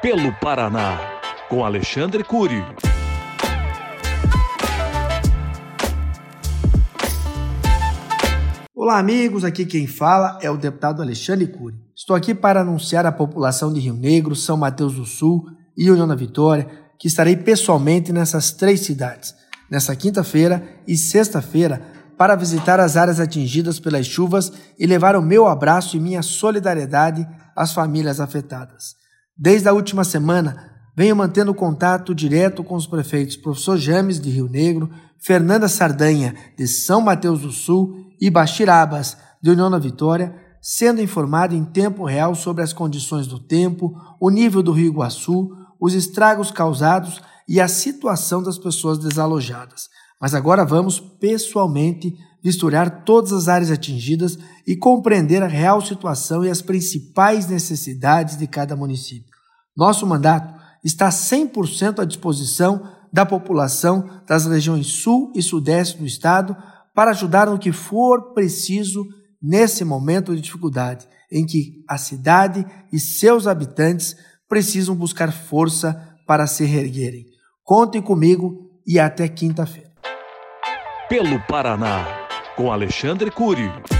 Pelo Paraná, com Alexandre Cury. Olá, amigos. Aqui quem fala é o deputado Alexandre Cury. Estou aqui para anunciar à população de Rio Negro, São Mateus do Sul e União da Vitória que estarei pessoalmente nessas três cidades, nessa quinta-feira e sexta-feira, para visitar as áreas atingidas pelas chuvas e levar o meu abraço e minha solidariedade às famílias afetadas. Desde a última semana, venho mantendo contato direto com os prefeitos Professor James, de Rio Negro, Fernanda Sardanha, de São Mateus do Sul e Bashir de União da Vitória, sendo informado em tempo real sobre as condições do tempo, o nível do Rio Iguaçu, os estragos causados e a situação das pessoas desalojadas. Mas agora vamos pessoalmente misturar todas as áreas atingidas e compreender a real situação e as principais necessidades de cada município. Nosso mandato está 100% à disposição da população das regiões sul e sudeste do estado para ajudar no que for preciso nesse momento de dificuldade em que a cidade e seus habitantes precisam buscar força para se reerguerem. Contem comigo e até quinta-feira. Pelo Paraná, com Alexandre Cury.